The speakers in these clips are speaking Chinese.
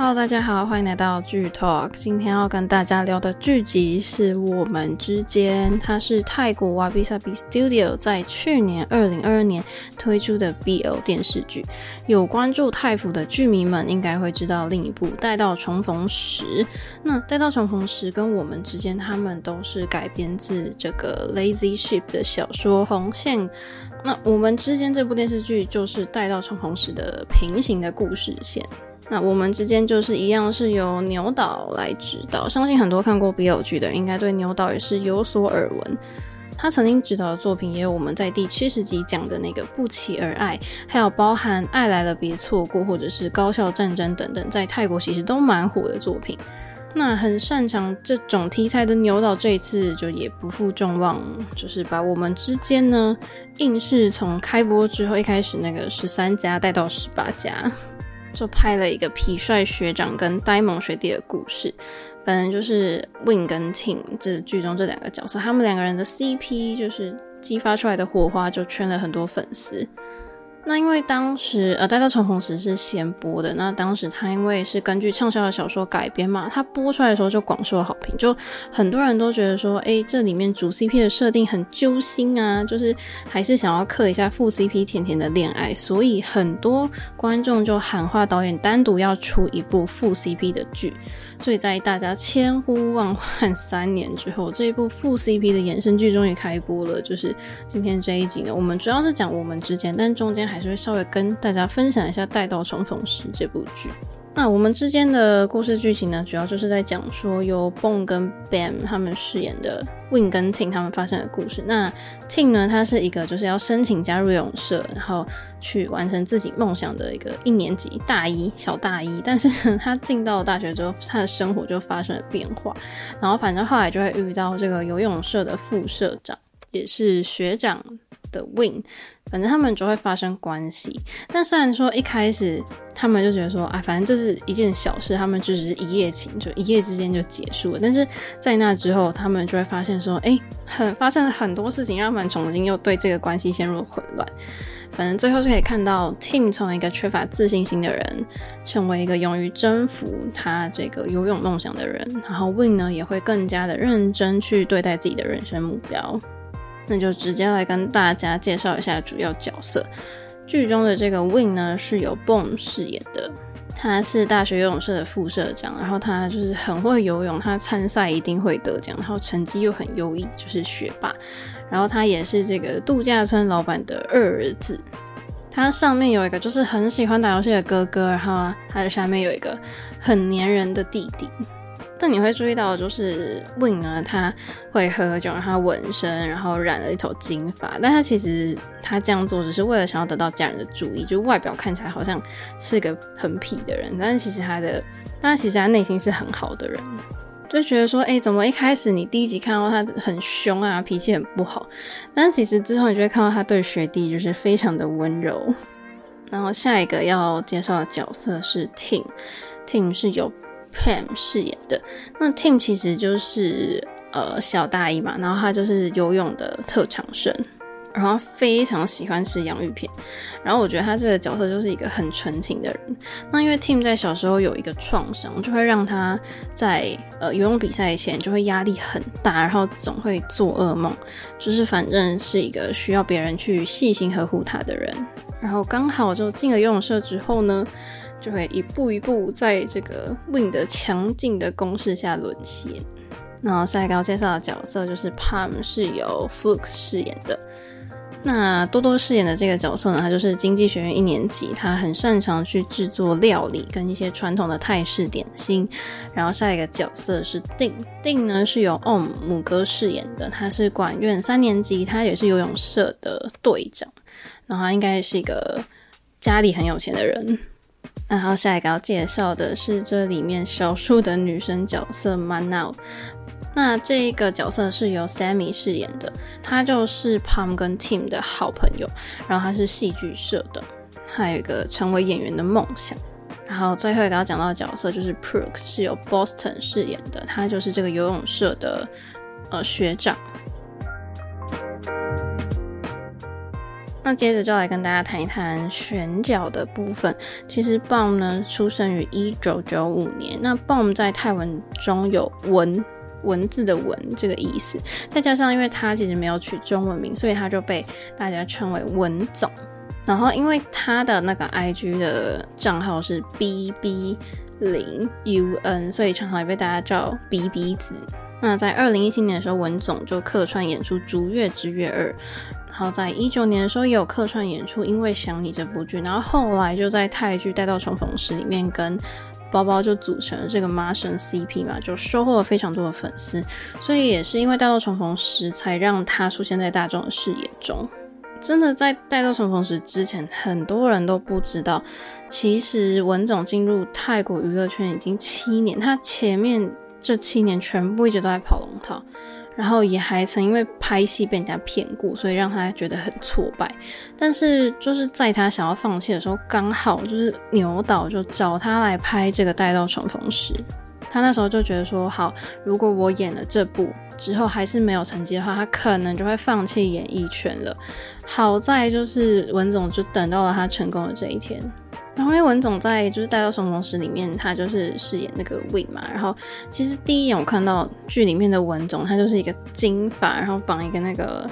Hello，大家好，欢迎来到剧 Talk。今天要跟大家聊的剧集是《我们之间》，它是泰国 Wabi Sabi Studio 在去年二零二二年推出的 BL 电视剧。有关注泰服的剧迷们应该会知道另一部《待到重逢时》。那《待到重逢时》跟《我们之间》，他们都是改编自这个 Lazy Ship 的小说《红线》。那《我们之间》这部电视剧就是《待到重逢时》的平行的故事线。那我们之间就是一样，是由牛岛来指导。相信很多看过 BL 剧的，应该对牛岛也是有所耳闻。他曾经指导的作品，也有我们在第七十集讲的那个《不期而爱》，还有包含《爱来了别错过》或者是《高校战争》等等，在泰国其实都蛮火的作品。那很擅长这种题材的牛岛，这一次就也不负众望，就是把我们之间呢，硬是从开播之后一开始那个十三家带到十八家。就拍了一个痞帅学长跟呆萌学弟的故事，反正就是 Win 跟 tin 这剧中这两个角色，他们两个人的 CP 就是激发出来的火花，就圈了很多粉丝。那因为当时呃，大家重逢时是先播的，那当时他因为是根据畅销的小说改编嘛，他播出来的时候就广受好评，就很多人都觉得说，哎，这里面主 CP 的设定很揪心啊，就是还是想要嗑一下副 CP 甜甜的恋爱，所以很多观众就喊话导演单独要出一部副 CP 的剧，所以在大家千呼万唤三年之后，这一部副 CP 的衍生剧终于开播了，就是今天这一集呢，我们主要是讲我们之间，但中间还。还是会稍微跟大家分享一下《待到重逢时》这部剧。那我们之间的故事剧情呢，主要就是在讲说由 Bong 跟 Bam 他们饰演的 Win 跟 Ting 他们发生的故事。那 Ting 呢，他是一个就是要申请加入游泳社，然后去完成自己梦想的一个一年级大一小大一。但是呢，他进到大学之后，他的生活就发生了变化。然后反正后来就会遇到这个游泳社的副社长，也是学长的 Win。反正他们就会发生关系，但虽然说一开始他们就觉得说啊，反正这是一件小事，他们只是一夜情，就一夜之间就结束了。但是在那之后，他们就会发现说，哎、很发生了很多事情，让他们重新又对这个关系陷入了混乱。反正最后是可以看到 Tim 从一个缺乏自信心的人，成为一个勇于征服他这个游泳梦想的人，然后 Win 呢也会更加的认真去对待自己的人生目标。那就直接来跟大家介绍一下主要角色。剧中的这个 Win 呢，是由 Boom 饰演的，他是大学游泳社的副社长，然后他就是很会游泳，他参赛一定会得奖，然后成绩又很优异，就是学霸。然后他也是这个度假村老板的二儿子，他上面有一个就是很喜欢打游戏的哥哥，然后他的下面有一个很黏人的弟弟。但你会注意到，就是 Win 呢，他会喝酒，然后纹身，然后染了一头金发。但他其实他这样做只是为了想要得到家人的注意，就外表看起来好像是个很痞的人，但是其实他的，但其实他内心是很好的人。就觉得说，哎、怎么一开始你第一集看到他很凶啊，脾气很不好，但其实之后你就会看到他对学弟就是非常的温柔。然后下一个要介绍的角色是 Ting，Ting 是有。Pam 饰演的那 Tim 其实就是呃小大一嘛，然后他就是游泳的特长生，然后非常喜欢吃洋芋片，然后我觉得他这个角色就是一个很纯情的人。那因为 Tim 在小时候有一个创伤，就会让他在呃游泳比赛前就会压力很大，然后总会做噩梦，就是反正是一个需要别人去细心呵护他的人。然后刚好就进了游泳社之后呢。就会一步一步在这个 Win 的强劲的攻势下沦陷。然后下一个要介绍的角色就是 Palm，是由 Fluke 饰演的。那多多饰演的这个角色呢，他就是经济学院一年级，他很擅长去制作料理跟一些传统的泰式点心。然后下一个角色是 Ding，Ding 呢是由 Om 母哥饰演的，他是管院三年级，他也是游泳社的队长。然后他应该是一个家里很有钱的人。然后下一个要介绍的是这里面少数的女生角色 Manal。那这一个角色是由 Sammy 饰演的，她就是 Palm 跟 Tim 的好朋友，然后她是戏剧社的，她有一个成为演员的梦想。然后最后一个要讲到的角色就是 Pruk，是由 Boston 饰演的，他就是这个游泳社的呃学长。那接着就来跟大家谈一谈选角的部分。其实 Bom 呢，出生于一九九五年。那 Bom 在泰文中有文文字的文这个意思，再加上因为他其实没有取中文名，所以他就被大家称为文总。然后因为他的那个 IG 的账号是 BB 零 UN，所以常常也被大家叫 BB 子。那在二零一七年的时候，文总就客串演出《逐月之月二》。然后在一九年的时候也有客串演出《因为想你》这部剧，然后后来就在泰剧《待到重逢时》里面跟包包就组成了这个妈生 CP 嘛，就收获了非常多的粉丝，所以也是因为《待到重逢时》才让他出现在大众的视野中。真的在《待到重逢时》之前，很多人都不知道，其实文总进入泰国娱乐圈已经七年，他前面这七年全部一直都在跑龙套。然后也还曾因为拍戏被人家骗过，所以让他觉得很挫败。但是就是在他想要放弃的时候，刚好就是牛导就找他来拍这个《待到重逢时》。他那时候就觉得说，好，如果我演了这部之后还是没有成绩的话，他可能就会放弃演艺圈了。好在就是文总就等到了他成功的这一天。然后因为文总在就是《带到重逢时》里面，他就是饰演那个 Win 嘛。然后其实第一眼我看到剧里面的文总，他就是一个金发，然后绑一个那个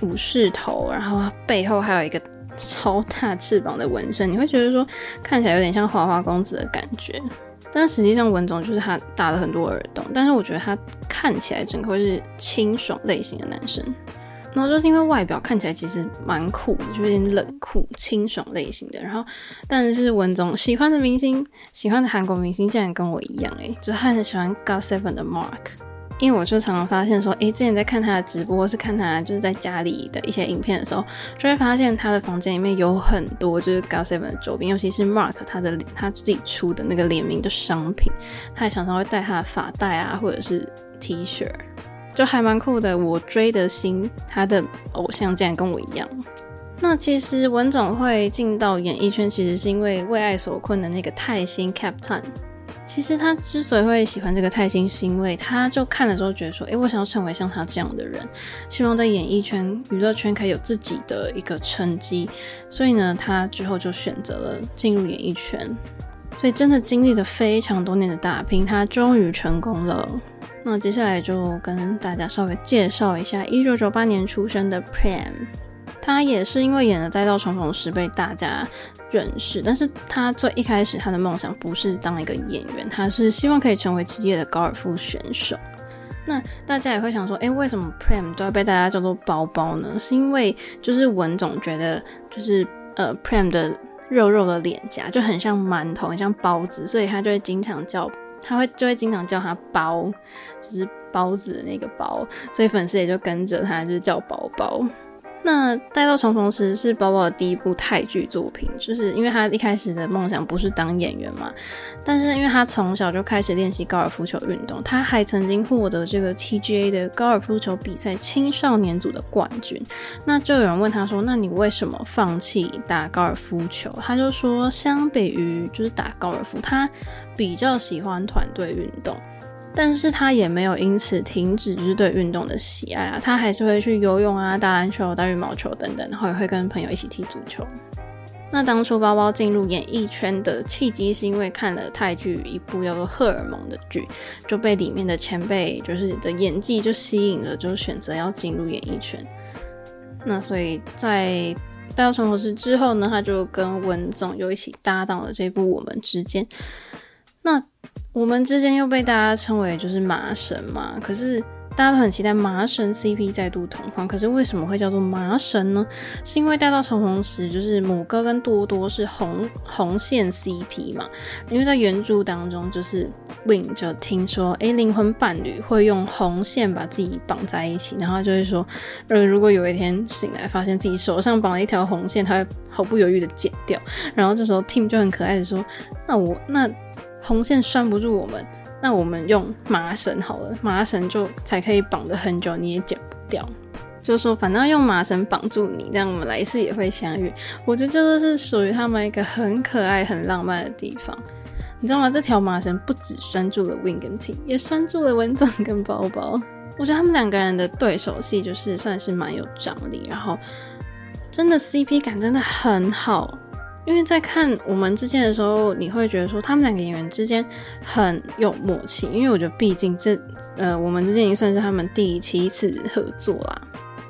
武士头，然后背后还有一个超大翅膀的纹身，你会觉得说看起来有点像花花公子的感觉。但实际上文总就是他打了很多耳洞，但是我觉得他看起来整个会是清爽类型的男生。然后就是因为外表看起来其实蛮酷的，就有点冷酷、清爽类型的。然后，但是文总喜欢的明星、喜欢的韩国明星竟然跟我一样，诶，就他很喜欢 GOT7 的 Mark。因为我就常常发现说，诶，之前在看他的直播，是看他就是在家里的一些影片的时候，就会发现他的房间里面有很多就是 GOT7 的周边，尤其是 Mark 他的他自己出的那个联名的商品，他还常常会带他的发带啊，或者是 T 恤。就还蛮酷的，我追的星，他的偶像竟然跟我一样。那其实文总会进到演艺圈，其实是因为为爱所困的那个泰星 Captain。其实他之所以会喜欢这个泰星，是因为他就看了之后觉得说，诶，我想要成为像他这样的人，希望在演艺圈、娱乐圈可以有自己的一个成绩。所以呢，他之后就选择了进入演艺圈。所以真的经历了非常多年的打拼，他终于成功了。那接下来就跟大家稍微介绍一下，一九九八年出生的 Prem，他也是因为演了《待到重逢时》被大家认识，但是他最一开始他的梦想不是当一个演员，他是希望可以成为职业的高尔夫选手。那大家也会想说，诶，为什么 Prem 都要被大家叫做包包呢？是因为就是文总觉得就是呃 Prem 的肉肉的脸颊就很像馒头，很像包子，所以他就会经常叫。他会就会经常叫他包，就是包子的那个包，所以粉丝也就跟着他，就是叫包包。那《待到重逢时》是包包的第一部泰剧作品，就是因为他一开始的梦想不是当演员嘛，但是因为他从小就开始练习高尔夫球运动，他还曾经获得这个 TGA 的高尔夫球比赛青少年组的冠军。那就有人问他说：“那你为什么放弃打高尔夫球？”他就说：“相比于就是打高尔夫，他比较喜欢团队运动。”但是他也没有因此停止就是对运动的喜爱啊，他还是会去游泳啊、打篮球、打羽毛球等等，然后也会跟朋友一起踢足球。那当初包包进入演艺圈的契机，是因为看了泰剧一部叫做《荷尔蒙》的剧，就被里面的前辈就是的演技就吸引了，就选择要进入演艺圈。那所以在《待到重逢时》之后呢，他就跟文总又一起搭档了这部《我们之间》。那我们之间又被大家称为就是麻神嘛，可是大家都很期待麻神 CP 再度同框，可是为什么会叫做麻神呢？是因为待到重逢时，就是母哥跟多多是红红线 CP 嘛，因为在原著当中，就是 Win 就听说，诶，灵魂伴侣会用红线把自己绑在一起，然后就会说，呃，如果有一天醒来发现自己手上绑了一条红线，他会毫不犹豫的剪掉，然后这时候 Tim 就很可爱的说，那我那。红线拴不住我们，那我们用麻绳好了，麻绳就才可以绑得很久，你也剪不掉。就是说，反正用麻绳绑住你，这样我们来世也会相遇。我觉得这都是属于他们一个很可爱、很浪漫的地方，你知道吗？这条麻绳不止拴住了 Win 跟 T，也拴住了文总跟包包。我觉得他们两个人的对手戏就是算是蛮有张力，然后。真的 CP 感真的很好。因为在看我们之间的时候，你会觉得说他们两个演员之间很有默契。因为我觉得毕竟这呃我们之间已经算是他们第七次合作啦。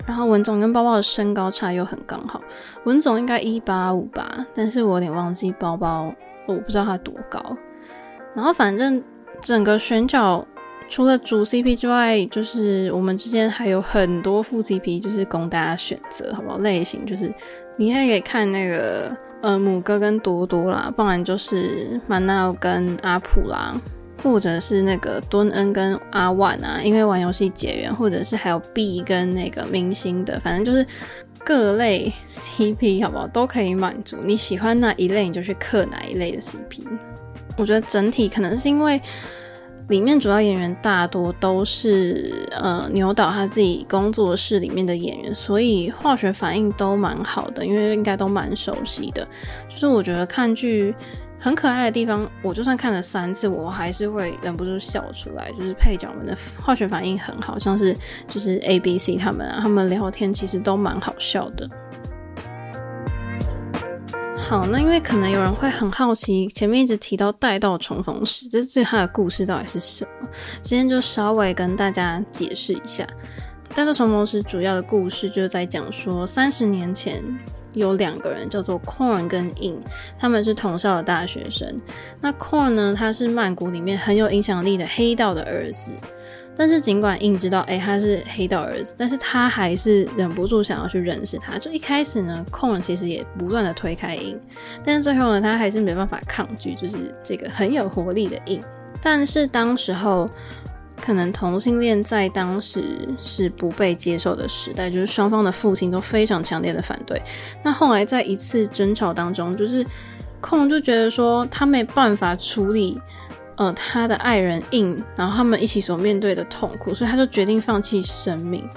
然后文总跟包包的身高差又很刚好，文总应该一八五吧，但是我有点忘记包包，我不知道他多高。然后反正整个选角除了主 CP 之外，就是我们之间还有很多副 CP，就是供大家选择，好不好？类型就是你还可以看那个。呃，母哥跟多多啦，不然就是曼娜跟阿普啦，或者是那个敦恩跟阿万啊，因为玩游戏结缘，或者是还有 B 跟那个明星的，反正就是各类 CP 好不好，都可以满足你喜欢哪一类，你就去刻哪一类的 CP。我觉得整体可能是因为。里面主要演员大多都是呃牛岛他自己工作室里面的演员，所以化学反应都蛮好的，因为应该都蛮熟悉的。就是我觉得看剧很可爱的地方，我就算看了三次，我还是会忍不住笑出来。就是配角们的化学反应很好，像是就是 A、B、C 他们啊，他们聊天其实都蛮好笑的。好，那因为可能有人会很好奇，前面一直提到带到重逢时，这这他的故事到底是什么？今天就稍微跟大家解释一下，带到重逢时主要的故事就是在讲说，三十年前有两个人叫做 Corn 跟 In，他们是同校的大学生。那 Corn 呢，他是曼谷里面很有影响力的黑道的儿子。但是尽管印知道，哎、他是黑道儿子，但是他还是忍不住想要去认识他。就一开始呢，Corn 其实也不断的推开印但是最后呢，他还是没办法抗拒，就是这个很有活力的印。但是当时候，可能同性恋在当时是不被接受的时代，就是双方的父亲都非常强烈的反对。那后来在一次争吵当中，就是 Corn 就觉得说他没办法处理。呃，他的爱人 In，然后他们一起所面对的痛苦，所以他就决定放弃生命，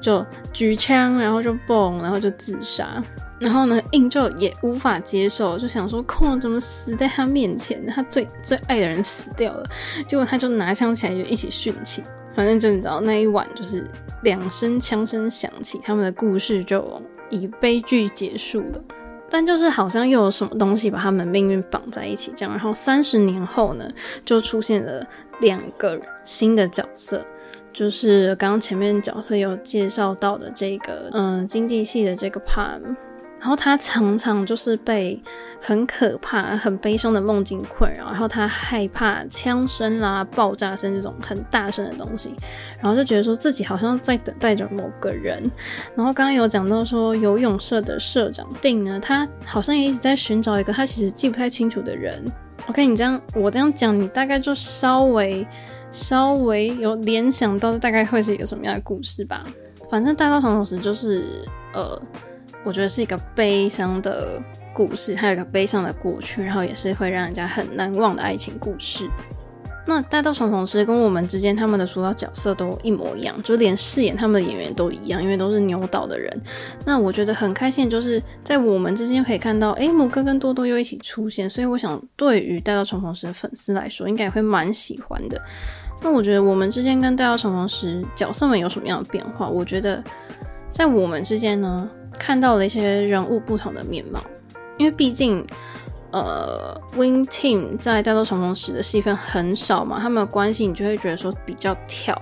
就举枪，然后就蹦，然后就自杀。然后呢，In 就也无法接受，就想说，空怎么死在他面前？他最最爱的人死掉了。结果他就拿枪起来就一起殉情。反正就你知道，那一晚就是两声枪声响起，他们的故事就以悲剧结束了。但就是好像又有什么东西把他们命运绑在一起，这样。然后三十年后呢，就出现了两个新的角色，就是刚刚前面角色有介绍到的这个，嗯，经济系的这个 Pam。然后他常常就是被很可怕、很悲伤的梦境困扰，然后他害怕枪声啦、爆炸声这种很大声的东西，然后就觉得说自己好像在等待着某个人。然后刚刚有讲到说游泳社的社长定呢，他好像也一直在寻找一个他其实记不太清楚的人。OK，你这样我这样讲，你大概就稍微稍微有联想到大概会是一个什么样的故事吧。反正大到重逢时就是呃。我觉得是一个悲伤的故事，还有一个悲伤的过去，然后也是会让人家很难忘的爱情故事。那带到重逢时跟我们之间他们的主要角色都一模一样，就连饰演他们的演员都一样，因为都是牛岛的人。那我觉得很开心，就是在我们之间可以看到，诶，姆哥跟多多又一起出现，所以我想对于带到重逢时的粉丝来说，应该也会蛮喜欢的。那我觉得我们之间跟带到重逢时角色们有什么样的变化？我觉得在我们之间呢，看到了一些人物不同的面貌，因为毕竟，呃，Win Team 在带到重逢时的戏份很少嘛，他们的关系你就会觉得说比较跳，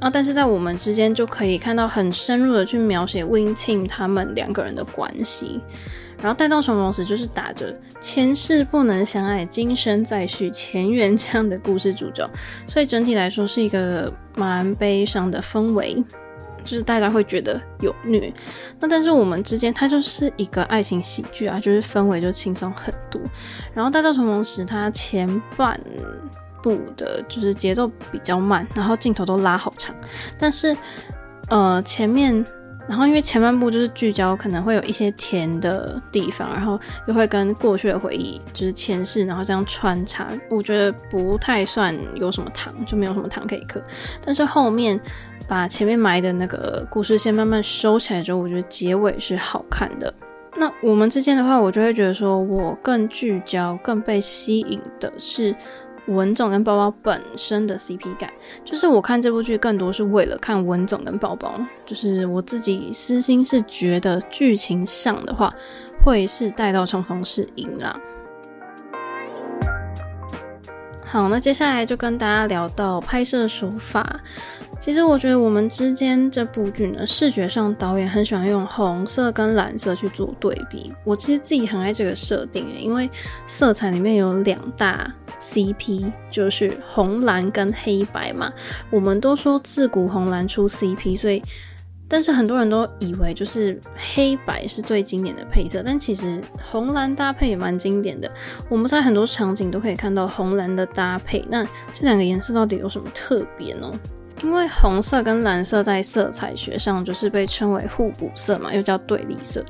啊，但是在我们之间就可以看到很深入的去描写 Win Team 他们两个人的关系，然后带到重逢时就是打着前世不能相爱，今生再续前缘这样的故事主轴，所以整体来说是一个蛮悲伤的氛围。就是大家会觉得有虐，那但是我们之间它就是一个爱情喜剧啊，就是氛围就轻松很多。然后带到重逢时，它前半部的就是节奏比较慢，然后镜头都拉好长。但是呃前面，然后因为前半部就是聚焦，可能会有一些甜的地方，然后又会跟过去的回忆就是前世，然后这样穿插，我觉得不太算有什么糖，就没有什么糖可以嗑。但是后面。把前面埋的那个故事线慢慢收起来之后，我觉得结尾是好看的。那我们之间的话，我就会觉得说，我更聚焦、更被吸引的是文总跟包包本身的 CP 感。就是我看这部剧更多是为了看文总跟包包，就是我自己私心是觉得剧情上的话，会是带到冲锋是赢啦。好，那接下来就跟大家聊到拍摄手法。其实我觉得我们之间这部剧呢，视觉上导演很喜欢用红色跟蓝色去做对比。我其实自己很爱这个设定，因为色彩里面有两大 CP，就是红蓝跟黑白嘛。我们都说自古红蓝出 CP，所以。但是很多人都以为就是黑白是最经典的配色，但其实红蓝搭配也蛮经典的。我们在很多场景都可以看到红蓝的搭配。那这两个颜色到底有什么特别呢？因为红色跟蓝色在色彩学上就是被称为互补色嘛，又叫对立色。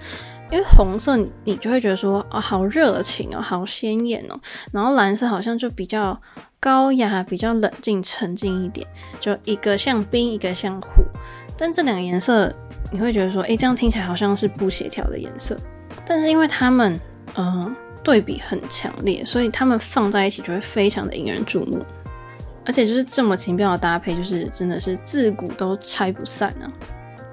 因为红色你你就会觉得说啊、哦，好热情哦，好鲜艳哦，然后蓝色好像就比较高雅，比较冷静沉静一点，就一个像冰，一个像火。但这两个颜色，你会觉得说，诶，这样听起来好像是不协调的颜色。但是因为它们，呃，对比很强烈，所以它们放在一起就会非常的引人注目。而且就是这么奇妙的搭配，就是真的是自古都拆不散啊。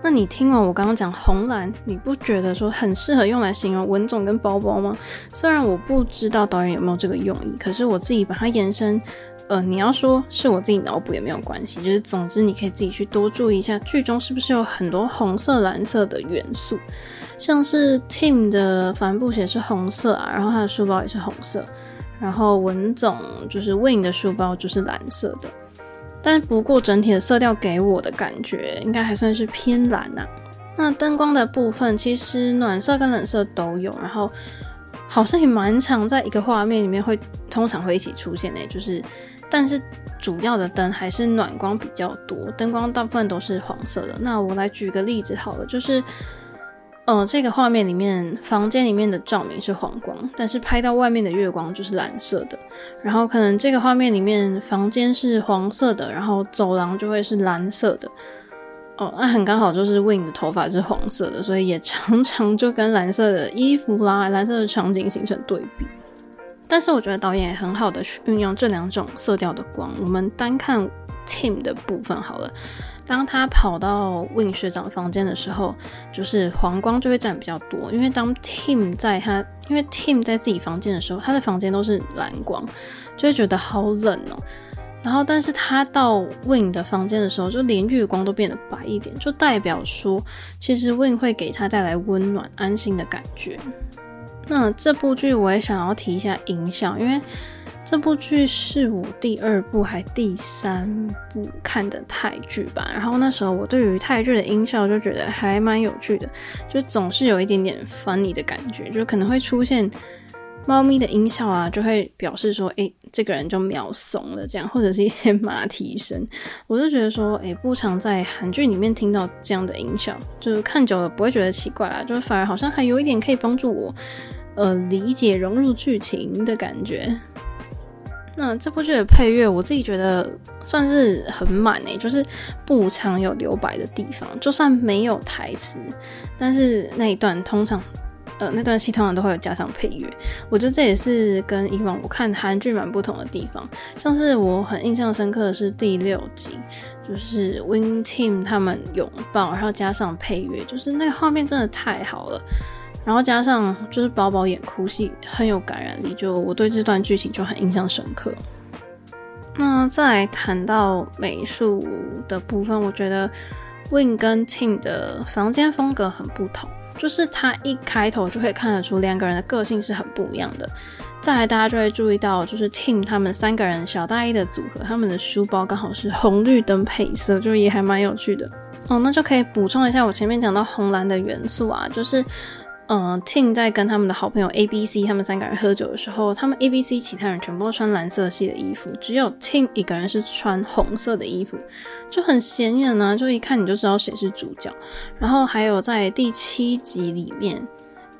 那你听完我刚刚讲红蓝，你不觉得说很适合用来形容文总跟包包吗？虽然我不知道导演有没有这个用意，可是我自己把它延伸。呃，你要说是我自己脑补也没有关系，就是总之你可以自己去多注意一下剧中是不是有很多红色、蓝色的元素，像是 Tim 的帆布鞋是红色啊，然后他的书包也是红色，然后文总就是 Win 的书包就是蓝色的，但不过整体的色调给我的感觉应该还算是偏蓝啊。那灯光的部分其实暖色跟冷色都有，然后好像也蛮常在一个画面里面会通常会一起出现的，就是。但是主要的灯还是暖光比较多，灯光大部分都是黄色的。那我来举个例子好了，就是，呃，这个画面里面房间里面的照明是黄光，但是拍到外面的月光就是蓝色的。然后可能这个画面里面房间是黄色的，然后走廊就会是蓝色的。哦，那很刚好就是 Win 的头发是黄色的，所以也常常就跟蓝色的衣服啦、蓝色的场景形成对比。但是我觉得导演很好的去运用这两种色调的光。我们单看 Tim 的部分好了，当他跑到 Win 学长房间的时候，就是黄光就会占比较多。因为当 Tim 在他，因为 Tim 在自己房间的时候，他的房间都是蓝光，就会觉得好冷哦。然后，但是他到 Win 的房间的时候，就连月光都变得白一点，就代表说，其实 Win 会给他带来温暖、安心的感觉。那这部剧我也想要提一下影响，因为这部剧是我第二部还第三部看的泰剧吧。然后那时候我对于泰剧的音效就觉得还蛮有趣的，就总是有一点点 funny 的感觉，就可能会出现猫咪的音效啊，就会表示说，诶，这个人就秒怂了这样，或者是一些马蹄声，我就觉得说，诶，不常在韩剧里面听到这样的音效，就是看久了不会觉得奇怪啦，就是反而好像还有一点可以帮助我。呃，理解融入剧情的感觉。那这部剧的配乐，我自己觉得算是很满诶，就是不常有留白的地方。就算没有台词，但是那一段通常，呃，那段戏通常都会有加上配乐。我觉得这也是跟以往我看韩剧蛮不同的地方。像是我很印象深刻的是第六集，就是 Wing Tim 他们拥抱，然后加上配乐，就是那个画面真的太好了。然后加上就是宝宝演哭戏很有感染力，就我对这段剧情就很印象深刻。那再来谈到美术的部分，我觉得 Win 跟 Tim 的房间风格很不同，就是他一开头就可以看得出两个人的个性是很不一样的。再来大家就会注意到，就是 Tim 他们三个人小大一的组合，他们的书包刚好是红绿灯配色，就也还蛮有趣的。哦，那就可以补充一下我前面讲到红蓝的元素啊，就是。嗯，Tim 在跟他们的好朋友 A、B、C 他们三个人喝酒的时候，他们 A、B、C 其他人全部都穿蓝色系的衣服，只有 Tim 一个人是穿红色的衣服，就很显眼呢，就一看你就知道谁是主角。然后还有在第七集里面，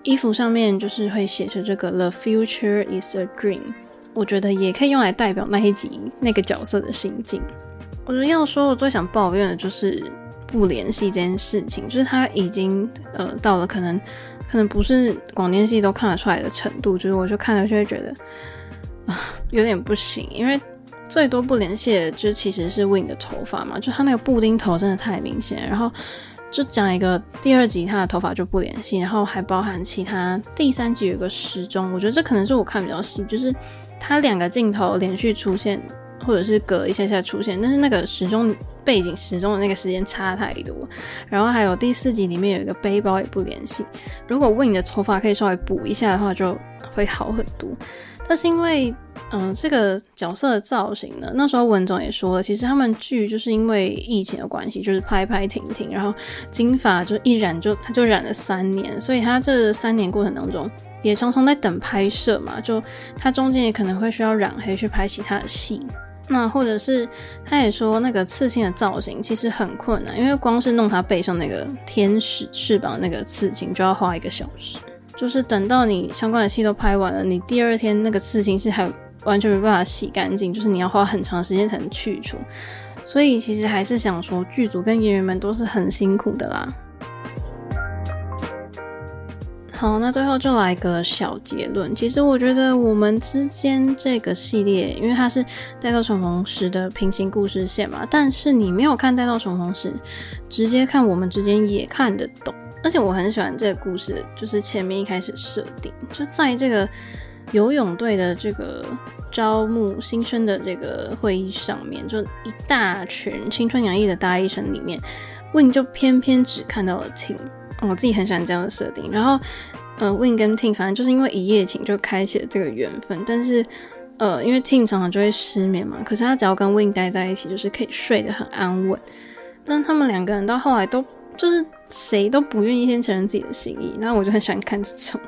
衣服上面就是会写着这个 The future is a dream，我觉得也可以用来代表那一集那个角色的心境。我觉得要说我最想抱怨的就是不联系这件事情，就是他已经呃到了可能。可能不是广电系都看得出来的程度，就是我就看了就会觉得啊、有点不行，因为最多不联系的就其实是 Win 的头发嘛，就他那个布丁头真的太明显。然后就讲一个第二集他的头发就不联系，然后还包含其他第三集有个时钟，我觉得这可能是我看比较细，就是他两个镜头连续出现，或者是隔一下下出现，但是那个时钟背景时钟的那个时间差太多。然后还有第四集里面有一个背包也不联系，如果问你的头发可以稍微补一下的话，就会好很多。但是因为嗯，这个角色的造型呢，那时候文总也说了，其实他们剧就是因为疫情的关系，就是拍拍停停，然后金发就一染就他就染了三年，所以他这三年过程当中也常常在等拍摄嘛，就他中间也可能会需要染黑去拍其他的戏，那或者是他也说那个刺青的造型其实很困难，因为光是弄他背上那个天使翅膀那个刺青就要花一个小时，就是等到你相关的戏都拍完了，你第二天那个刺青是还。完全没办法洗干净，就是你要花很长时间才能去除，所以其实还是想说，剧组跟演员们都是很辛苦的啦。好，那最后就来个小结论。其实我觉得我们之间这个系列，因为它是《待到重逢时》的平行故事线嘛，但是你没有看《待到重逢时》，直接看我们之间也看得懂。而且我很喜欢这个故事，就是前面一开始设定，就在这个。游泳队的这个招募新生的这个会议上面，就一大群青春洋溢的大一生里面，Win 就偏偏只看到了 Tim。我自己很喜欢这样的设定。然后，呃，Win 跟 Tim 反正就是因为一夜情就开启了这个缘分。但是，呃，因为 Tim 常常就会失眠嘛，可是他只要跟 Win 待在一起，就是可以睡得很安稳。但他们两个人到后来都就是谁都不愿意先承认自己的心意。那我就很喜欢看这种。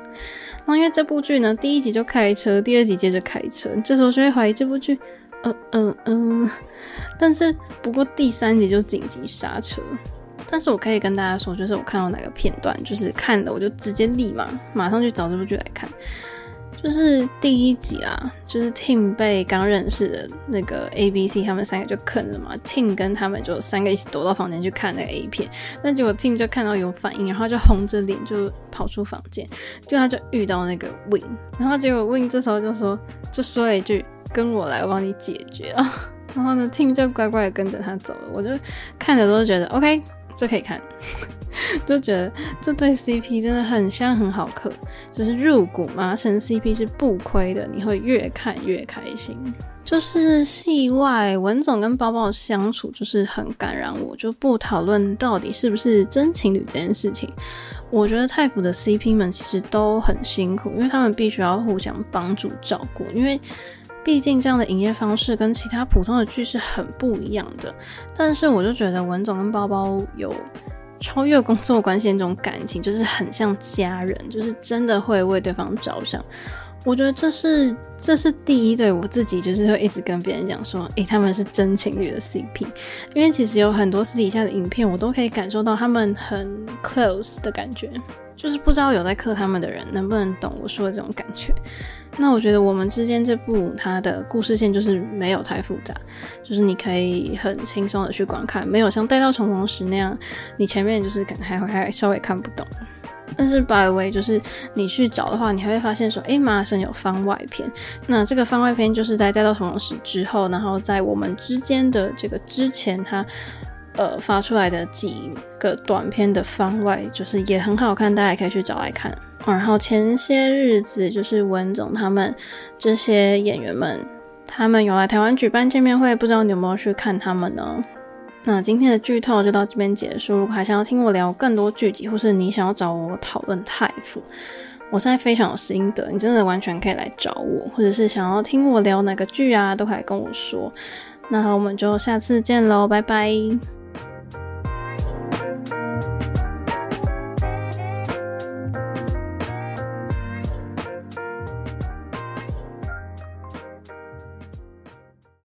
那因为这部剧呢，第一集就开车，第二集接着开车，这时候就会怀疑这部剧，嗯嗯嗯。但是不过第三集就紧急刹车。但是我可以跟大家说，就是我看到哪个片段，就是看了我就直接立马马上去找这部剧来看。就是第一集啊，就是 Tim 被刚认识的那个 A、B、C 他们三个就坑了嘛。Tim 跟他们就三个一起躲到房间去看那个 A 片，那结果 Tim 就看到有反应，然后就红着脸就跑出房间，就他就遇到那个 Win，然后结果 Win 这时候就说就说了一句：“跟我来，我帮你解决啊。” 然后呢，Tim 就乖乖的跟着他走了。我就看着都觉得 OK，这可以看。就觉得这对 CP 真的很像很好磕，就是入股麻神 CP 是不亏的，你会越看越开心。就是戏外文总跟包包相处就是很感染我，就不讨论到底是不是真情侣这件事情。我觉得太腐的 CP 们其实都很辛苦，因为他们必须要互相帮助照顾，因为毕竟这样的营业方式跟其他普通的剧是很不一样的。但是我就觉得文总跟包包有。超越工作关系那种感情，就是很像家人，就是真的会为对方着想。我觉得这是这是第一对，我自己就是会一直跟别人讲说，诶，他们是真情侣的 CP。因为其实有很多私底下的影片，我都可以感受到他们很 close 的感觉。就是不知道有在磕他们的人能不能懂我说的这种感觉。那我觉得我们之间这部它的故事线就是没有太复杂，就是你可以很轻松的去观看，没有像《待到重逢时》那样，你前面就是可能还会还稍微看不懂。但是 by the way，就是你去找的话，你还会发现说，诶，麻生有番外篇。那这个番外篇就是在《待到重逢时》之后，然后在我们之间的这个之前，他呃发出来的几个短片的番外，就是也很好看，大家可以去找来看。然后前些日子就是文总他们这些演员们，他们有来台湾举办见面会，不知道你有没有去看他们呢？那今天的剧透就到这边结束。如果还想要听我聊更多剧集，或是你想要找我讨论太傅，我现在非常有心得，你真的完全可以来找我，或者是想要听我聊哪个剧啊，都可以跟我说。那好，我们就下次见喽，拜拜。